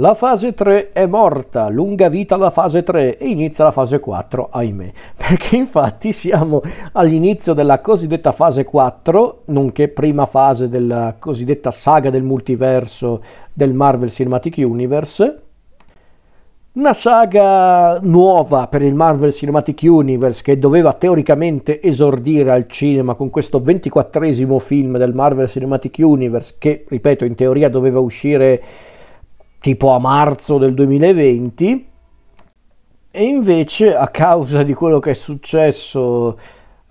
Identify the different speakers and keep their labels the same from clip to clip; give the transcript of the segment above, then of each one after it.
Speaker 1: La fase 3 è morta, lunga vita la fase 3 e inizia la fase 4, ahimè, perché infatti siamo all'inizio della cosiddetta fase 4, nonché prima fase della cosiddetta saga del multiverso del Marvel Cinematic Universe. Una saga nuova per il Marvel Cinematic Universe che doveva teoricamente esordire al cinema con questo ventiquattresimo film del Marvel Cinematic Universe che, ripeto, in teoria doveva uscire tipo a marzo del 2020 e invece a causa di quello che è successo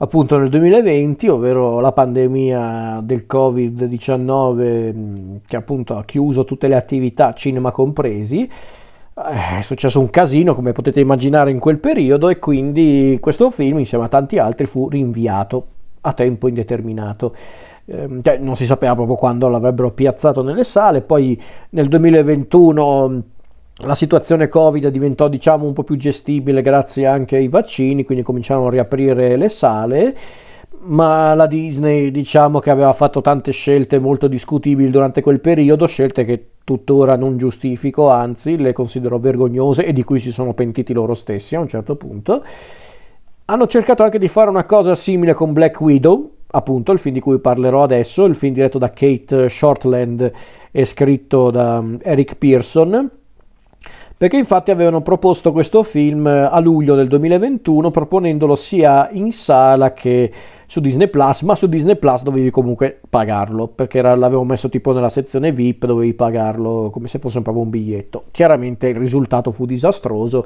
Speaker 1: appunto nel 2020, ovvero la pandemia del Covid-19 che appunto ha chiuso tutte le attività, cinema compresi, eh, è successo un casino come potete immaginare in quel periodo e quindi questo film insieme a tanti altri fu rinviato a tempo indeterminato. Ehm, cioè, non si sapeva proprio quando l'avrebbero piazzato nelle sale, poi nel 2021 la situazione Covid diventò diciamo un po' più gestibile grazie anche ai vaccini, quindi cominciarono a riaprire le sale, ma la Disney diciamo che aveva fatto tante scelte molto discutibili durante quel periodo, scelte che tuttora non giustifico, anzi le considero vergognose e di cui si sono pentiti loro stessi a un certo punto. Hanno cercato anche di fare una cosa simile con Black Widow, appunto il film di cui parlerò adesso, il film diretto da Kate Shortland e scritto da um, Eric Pearson, perché infatti avevano proposto questo film a luglio del 2021 proponendolo sia in sala che su Disney Plus, ma su Disney Plus dovevi comunque pagarlo, perché era, l'avevo messo tipo nella sezione VIP, dovevi pagarlo come se fosse proprio un biglietto. Chiaramente il risultato fu disastroso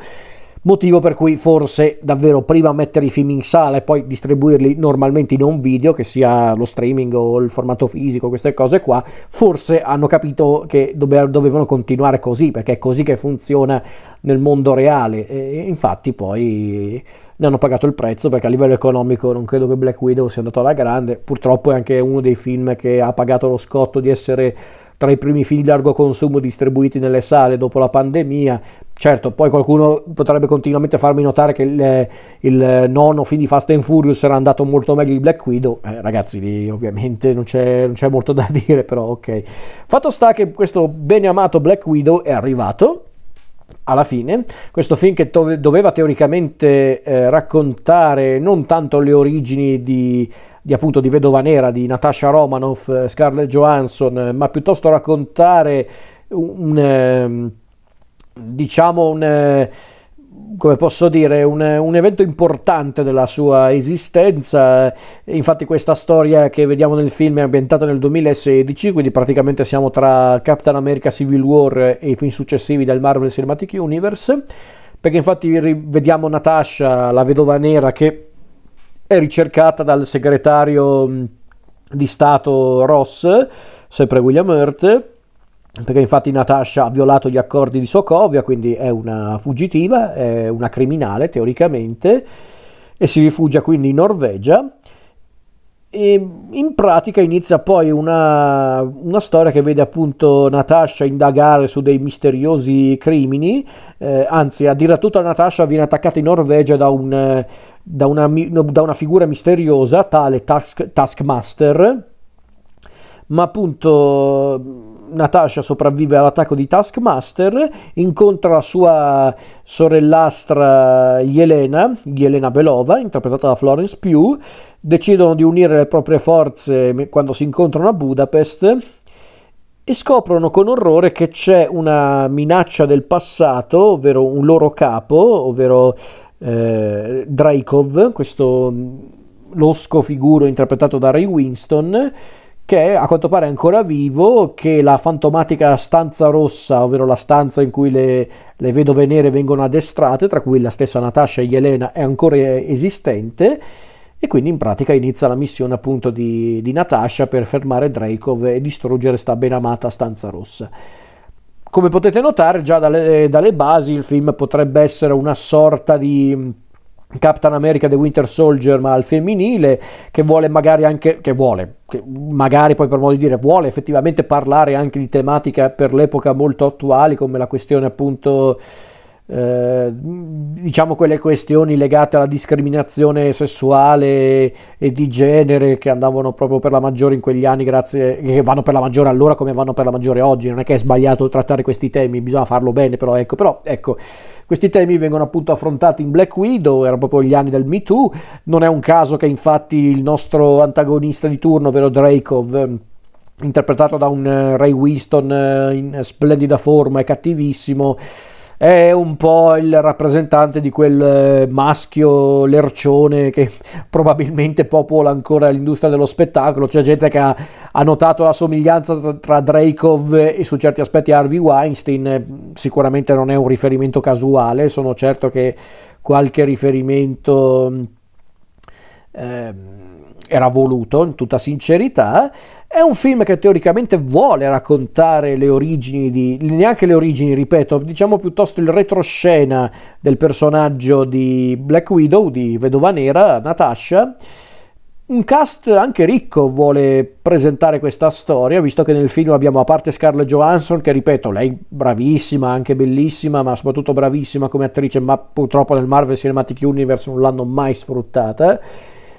Speaker 1: motivo per cui forse davvero prima mettere i film in sala e poi distribuirli normalmente in un video, che sia lo streaming o il formato fisico, queste cose qua, forse hanno capito che dovevano continuare così, perché è così che funziona nel mondo reale e infatti poi ne hanno pagato il prezzo perché a livello economico non credo che Black Widow sia andato alla grande, purtroppo è anche uno dei film che ha pagato lo scotto di essere tra i primi film di largo consumo distribuiti nelle sale dopo la pandemia. Certo, poi qualcuno potrebbe continuamente farmi notare che il, il nono film di Fast and Furious era andato molto meglio di Black Widow. Eh, ragazzi, lì ovviamente non c'è, non c'è molto da dire, però ok. Fatto sta che questo bene amato Black Widow è arrivato alla fine, questo film che doveva teoricamente eh, raccontare non tanto le origini di di appunto di Vedova Nera di Natasha Romanoff, eh, Scarlett Johansson, eh, ma piuttosto raccontare un, ehm, diciamo un eh, come posso dire, un, un, evento importante della sua esistenza. Infatti, questa storia che vediamo nel film è ambientata nel 2016, quindi praticamente siamo tra Captain America Civil War e i film successivi del Marvel Cinematic Universe. Perché infatti vediamo Natasha, la vedova nera, che è ricercata dal segretario di Stato Ross, sempre William Hurt, perché infatti Natasha ha violato gli accordi di Sokovia, quindi è una fuggitiva, è una criminale teoricamente, e si rifugia quindi in Norvegia. E in pratica inizia poi una, una, storia che vede appunto Natasha indagare su dei misteriosi crimini, eh, anzi a dire tutta Natasha viene attaccata in Norvegia da, un, da, una, da una, figura misteriosa, tale task, Taskmaster, ma appunto Natasha sopravvive all'attacco di Taskmaster, incontra la sua sorellastra Yelena, Yelena Belova, interpretata da Florence Pugh, decidono di unire le proprie forze quando si incontrano a Budapest e scoprono con orrore che c'è una minaccia del passato, ovvero un loro capo, ovvero eh, Dreykov, questo losco figuro interpretato da Ray Winston, che a quanto pare è ancora vivo, che la fantomatica stanza rossa, ovvero la stanza in cui le, le vedove nere vengono addestrate, tra cui la stessa Natasha e Yelena, è ancora esistente. E quindi in pratica inizia la missione appunto di, di Natasha per fermare Dreykov e distruggere sta ben amata stanza rossa. Come potete notare già dalle, dalle basi il film potrebbe essere una sorta di Captain America The Winter Soldier ma al femminile che vuole magari anche che vuole che magari poi per modo di dire vuole effettivamente parlare anche di tematiche per l'epoca molto attuali come la questione appunto eh, diciamo quelle questioni legate alla discriminazione sessuale e di genere che andavano proprio per la maggiore in quegli anni, grazie, che vanno per la maggiore allora come vanno per la maggiore oggi, non è che è sbagliato trattare questi temi, bisogna farlo bene, però ecco, però, ecco questi temi vengono appunto affrontati in Black Widow, erano proprio gli anni del Me Too, non è un caso che infatti il nostro antagonista di turno, ovvero Dracov, interpretato da un uh, Ray Winston uh, in splendida forma e cattivissimo, è un po' il rappresentante di quel eh, maschio lercione che probabilmente popola ancora l'industria dello spettacolo. C'è gente che ha, ha notato la somiglianza tra Dracov e su certi aspetti Harvey Weinstein. Sicuramente non è un riferimento casuale, sono certo che qualche riferimento eh, era voluto in tutta sincerità è un film che teoricamente vuole raccontare le origini di, neanche le origini, ripeto, diciamo piuttosto il retroscena del personaggio di Black Widow, di Vedova Nera, Natasha. Un cast anche ricco vuole presentare questa storia, visto che nel film abbiamo a parte Scarlett Johansson, che ripeto, lei bravissima, anche bellissima, ma soprattutto bravissima come attrice, ma purtroppo nel Marvel Cinematic Universe non l'hanno mai sfruttata.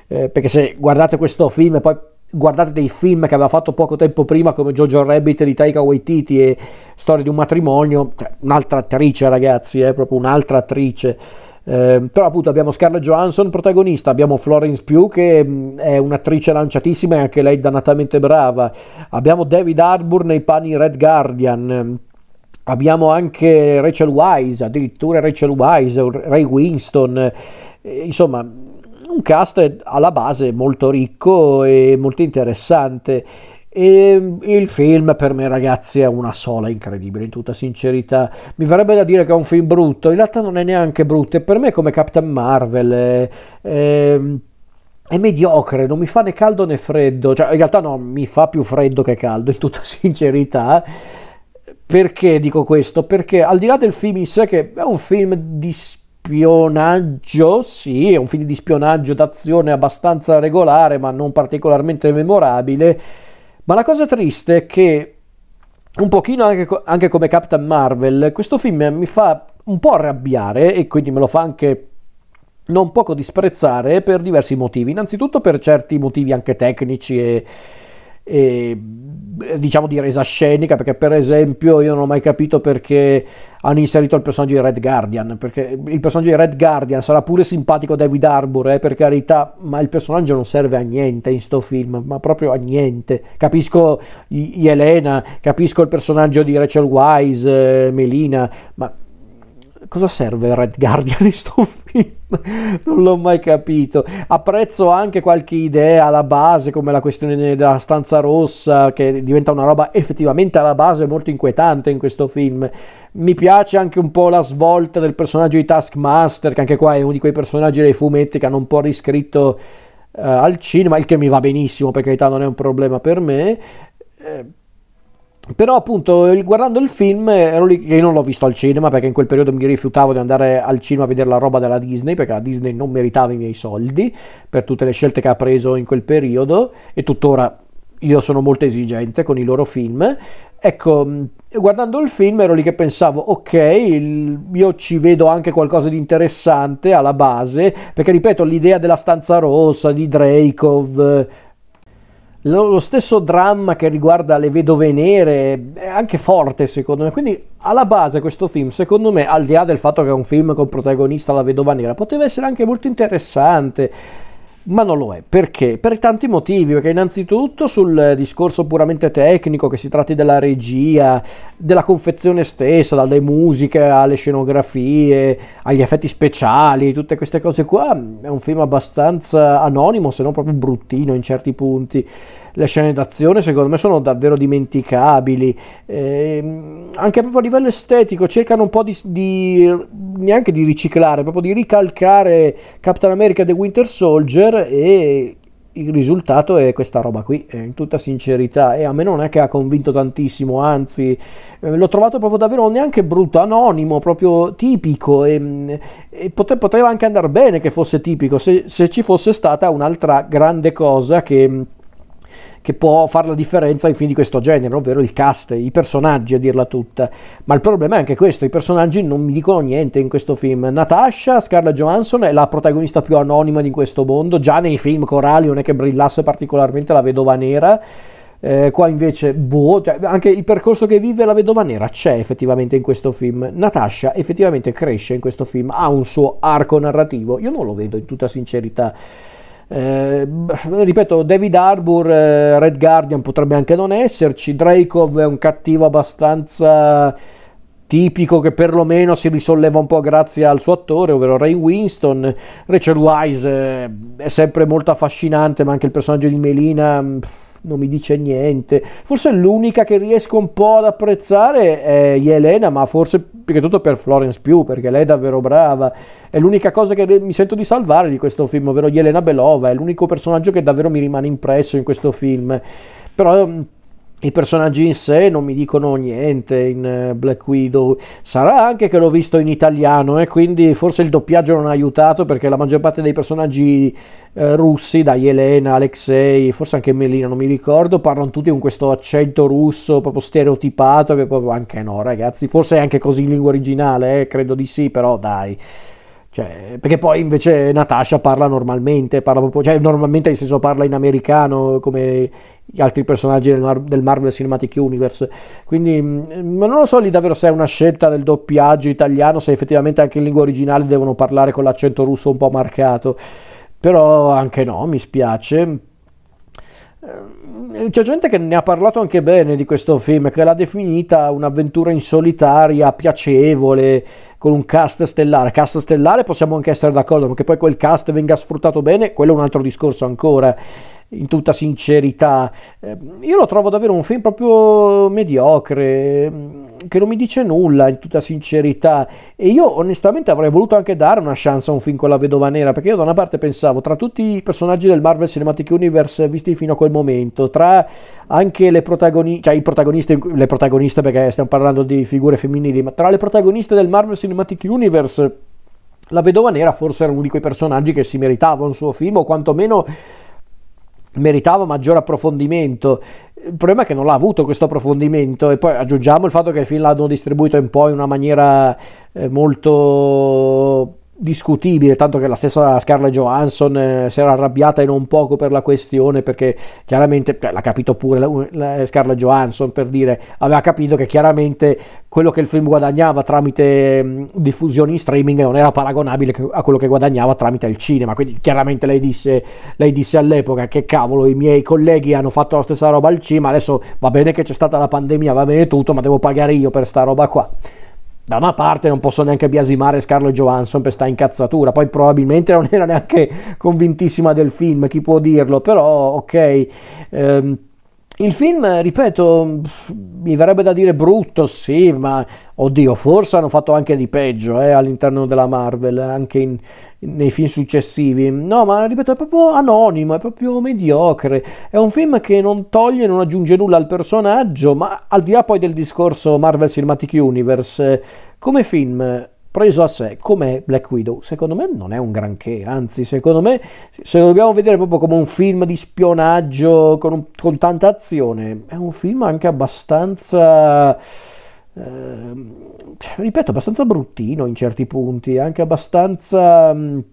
Speaker 1: Eh, perché se guardate questo film e poi guardate dei film che aveva fatto poco tempo prima come Jojo Rabbit di Taika Waititi e Storia di un matrimonio, cioè, un'altra attrice ragazzi, è eh, proprio un'altra attrice. Eh, però appunto abbiamo Scarlett Johansson protagonista, abbiamo Florence Pugh che è un'attrice lanciatissima e anche lei dannatamente brava, abbiamo David Harbour nei panni Red Guardian, abbiamo anche Rachel Wise, addirittura Rachel Wise, Ray Winston, eh, insomma un cast alla base molto ricco e molto interessante. E il film per me, ragazzi, è una sola incredibile, in tutta sincerità. Mi verrebbe da dire che è un film brutto, in realtà non è neanche brutto. E per me, come Captain Marvel, è, è, è, mediocre, non mi fa né caldo né freddo. Cioè, in realtà, no, mi fa più freddo che caldo, in tutta sincerità. Perché dico questo? Perché al di là del film in sé, che è un film di spionaggio, sì, è un film di spionaggio d'azione abbastanza regolare, ma non particolarmente memorabile. Ma la cosa triste è che, un pochino anche, anche come Captain Marvel, questo film mi fa un po' arrabbiare e quindi me lo fa anche non poco disprezzare per diversi motivi. Innanzitutto per certi motivi anche tecnici e e, diciamo di resa scenica perché per esempio io non ho mai capito perché hanno inserito il personaggio di Red Guardian perché il personaggio di Red Guardian sarà pure simpatico David Harbour eh, per carità ma il personaggio non serve a niente in sto film ma proprio a niente. Capisco Elena capisco il personaggio di Rachel Wise eh, Melina ma cosa serve Red Guardian in sto film? non l'ho mai capito. Apprezzo anche qualche idea alla base, come la questione della stanza rossa, che diventa una roba effettivamente alla base molto inquietante in questo film. Mi piace anche un po' la svolta del personaggio di Taskmaster, che anche qua è uno di quei personaggi dei fumetti che hanno un po' riscritto uh, al cinema, il che mi va benissimo, per carità non è un problema per me. Eh, però appunto guardando il film ero lì che io non l'ho visto al cinema perché in quel periodo mi rifiutavo di andare al cinema a vedere la roba della Disney perché la Disney non meritava i miei soldi per tutte le scelte che ha preso in quel periodo e tuttora io sono molto esigente con i loro film. Ecco guardando il film ero lì che pensavo ok il, io ci vedo anche qualcosa di interessante alla base perché ripeto l'idea della stanza rossa di Dreykov lo stesso dramma che riguarda le vedove nere è anche forte secondo me, quindi alla base questo film secondo me al di là del fatto che è un film con protagonista la vedova nera poteva essere anche molto interessante ma non lo è. Perché? Per tanti motivi, perché innanzitutto sul discorso puramente tecnico, che si tratti della regia, della confezione stessa, dalle musiche alle scenografie, agli effetti speciali, tutte queste cose qua, è un film abbastanza anonimo, se non proprio bruttino in certi punti le scene d'azione secondo me sono davvero dimenticabili, eh, anche proprio a livello estetico cercano un po' di, di, neanche di riciclare, proprio di ricalcare Captain America The Winter Soldier e il risultato è questa roba qui, in tutta sincerità, e a me non è che ha convinto tantissimo, anzi eh, l'ho trovato proprio davvero neanche brutto, anonimo, proprio tipico e, e pote, poteva anche andare bene che fosse tipico se, se ci fosse stata un'altra grande cosa che che può fare la differenza in film di questo genere, ovvero il cast, i personaggi a dirla tutta. Ma il problema è anche questo, i personaggi non mi dicono niente in questo film. Natasha, Scarlett Johansson è la protagonista più anonima di questo mondo, già nei film corali non è che brillasse particolarmente la vedova nera. Eh, qua invece, boh, cioè, anche il percorso che vive la vedova nera c'è effettivamente in questo film. Natasha effettivamente cresce in questo film, ha un suo arco narrativo. Io non lo vedo in tutta sincerità. Eh, ripeto, David Harbour, eh, Red Guardian potrebbe anche non esserci. Dracov è un cattivo abbastanza tipico che perlomeno si risolleva un po' grazie al suo attore, ovvero Ray Winston. Rachel Wise eh, è sempre molto affascinante, ma anche il personaggio di Melina. Pff, non mi dice niente. Forse l'unica che riesco un po' ad apprezzare è Yelena, ma forse più che tutto per Florence Pugh, perché lei è davvero brava. È l'unica cosa che mi sento di salvare di questo film, ovvero Yelena Belova, è l'unico personaggio che davvero mi rimane impresso in questo film. Però i personaggi in sé non mi dicono niente in eh, Black Widow. Sarà anche che l'ho visto in italiano e eh, quindi forse il doppiaggio non ha aiutato perché la maggior parte dei personaggi eh, russi, da Elena, Alexei, forse anche Melina, non mi ricordo, parlano tutti con questo accento russo proprio stereotipato che proprio anche no, ragazzi, forse è anche così in lingua originale, eh, credo di sì, però dai. Cioè, perché poi invece Natasha parla normalmente, parla proprio, cioè normalmente nel senso parla in americano come gli altri personaggi del, Mar- del Marvel Cinematic Universe. Quindi, mm, ma non lo so lì davvero se è una scelta del doppiaggio italiano, se effettivamente anche in lingua originale devono parlare con l'accento russo un po' marcato. Però anche no, mi spiace. Eh, c'è gente che ne ha parlato anche bene di questo film, che l'ha definita un'avventura in solitaria, piacevole, con un cast stellare. Cast stellare possiamo anche essere d'accordo, ma che poi quel cast venga sfruttato bene, quello è un altro discorso ancora in tutta sincerità. Eh, io lo trovo davvero un film proprio mediocre, mm, che non mi dice nulla in tutta sincerità. E io onestamente avrei voluto anche dare una chance a un film con la vedova nera, perché io da una parte pensavo, tra tutti i personaggi del Marvel Cinematic Universe visti fino a quel momento, tra anche le protagoniste, cioè i protagonisti, le protagoniste perché stiamo parlando di figure femminili, ma tra le protagoniste del Marvel Cinematic Universe... La vedova nera forse era uno di quei personaggi che si meritava un suo film, o quantomeno meritava maggior approfondimento. Il problema è che non l'ha avuto questo approfondimento e poi aggiungiamo il fatto che il film l'hanno distribuito un po' in una maniera eh, molto discutibile, tanto che la stessa Scarlett Johansson eh, si era arrabbiata e non poco per la questione, perché chiaramente, cioè, l'ha capito pure la, la Scarlett Johansson per dire, aveva capito che chiaramente quello che il film guadagnava tramite mh, diffusioni in streaming non era paragonabile a quello che guadagnava tramite il cinema, quindi chiaramente lei disse, lei disse all'epoca che cavolo i miei colleghi hanno fatto la stessa roba al cinema, adesso va bene che c'è stata la pandemia, va bene tutto, ma devo pagare io per sta roba qua da una parte non posso neanche biasimare Scarlett Johansson per sta incazzatura, poi probabilmente non era neanche convintissima del film, chi può dirlo, però ok. Ehm, il film, ripeto, mi verrebbe da dire brutto, sì, ma oddio, forse hanno fatto anche di peggio eh, all'interno della Marvel, anche in, nei film successivi. No, ma ripeto, è proprio anonimo, è proprio mediocre. È un film che non toglie, non aggiunge nulla al personaggio, ma al di là poi del discorso Marvel Cinematic Universe, come film preso a sé come Black Widow, secondo me non è un granché, anzi secondo me se lo dobbiamo vedere proprio come un film di spionaggio con, un, con tanta azione, è un film anche abbastanza... Eh, ripeto, abbastanza bruttino in certi punti, anche abbastanza... Eh,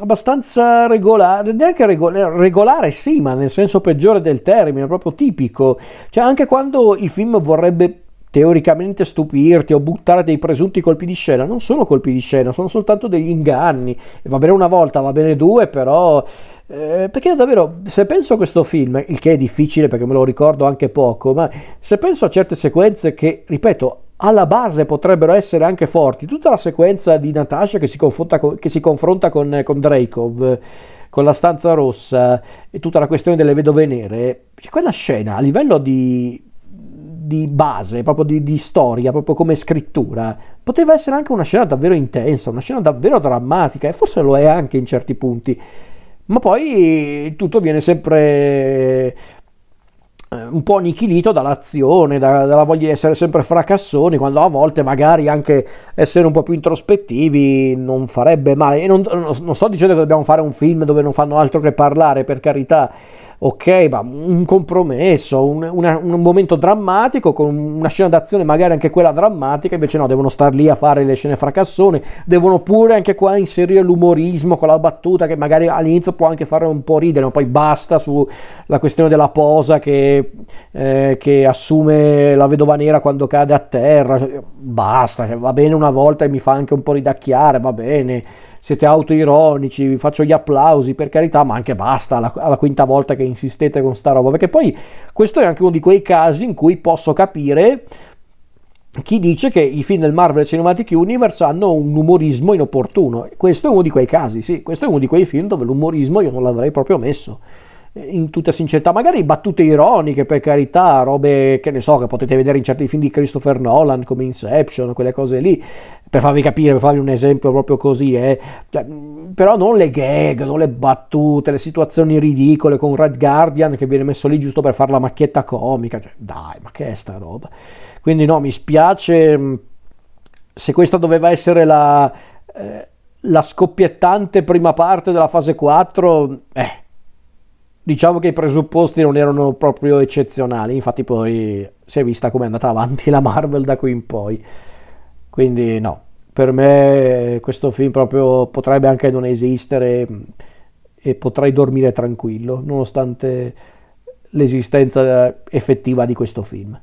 Speaker 1: abbastanza regolare, neanche regolare, regolare sì, ma nel senso peggiore del termine, proprio tipico. Cioè anche quando il film vorrebbe teoricamente stupirti o buttare dei presunti colpi di scena, non sono colpi di scena, sono soltanto degli inganni. Va bene una volta, va bene due, però eh, perché davvero, se penso a questo film, il che è difficile perché me lo ricordo anche poco, ma se penso a certe sequenze che, ripeto, alla base potrebbero essere anche forti, tutta la sequenza di Natasha che si, con, che si confronta con, con Dracov, con la stanza rossa e tutta la questione delle vedove nere, quella scena a livello di, di base, proprio di, di, storia, proprio come scrittura, poteva essere anche una scena davvero intensa, una scena davvero drammatica e forse lo è anche in certi punti ma poi tutto viene sempre eh, un po' annichilito dall'azione, da, dalla voglia di essere sempre fracassoni, quando a volte magari anche essere un po' più introspettivi non farebbe male. E non, non sto dicendo che dobbiamo fare un film dove non fanno altro che parlare, per carità, ok, ma un compromesso, un, una, un, momento drammatico con una scena d'azione, magari anche quella drammatica, invece no, devono star lì a fare le scene fracassone, devono pure anche qua inserire l'umorismo con la battuta che magari all'inizio può anche fare un po' ridere, ma poi basta sulla questione della posa che, eh, che assume la vedova nera quando cade a terra, basta, va bene una volta e mi fa anche un po' ridacchiare, va bene siete autoironici, vi faccio gli applausi per carità, ma anche basta alla, alla, quinta volta che insistete con sta roba, perché poi questo è anche uno di quei casi in cui posso capire chi dice che i film del Marvel Cinematic Universe hanno un umorismo inopportuno. Questo è uno di quei casi, sì, questo è uno di quei film dove l'umorismo io non l'avrei proprio messo in tutta sincerità, magari battute ironiche per carità, robe che ne so, che potete vedere in certi film di Christopher Nolan come Inception, quelle cose lì, per farvi capire, per farvi un esempio proprio così, eh. cioè, però non le gag, non le battute, le situazioni ridicole con Red Guardian che viene messo lì giusto per fare la macchietta comica, cioè, dai, ma che è sta roba? Quindi no, mi spiace se questa doveva essere la, eh, la scoppiettante prima parte della fase 4, eh diciamo che i presupposti non erano proprio eccezionali, infatti poi si è vista come è andata avanti la Marvel da qui in poi. Quindi no, per me questo film proprio potrebbe anche non esistere e potrei dormire tranquillo, nonostante l'esistenza effettiva di questo film.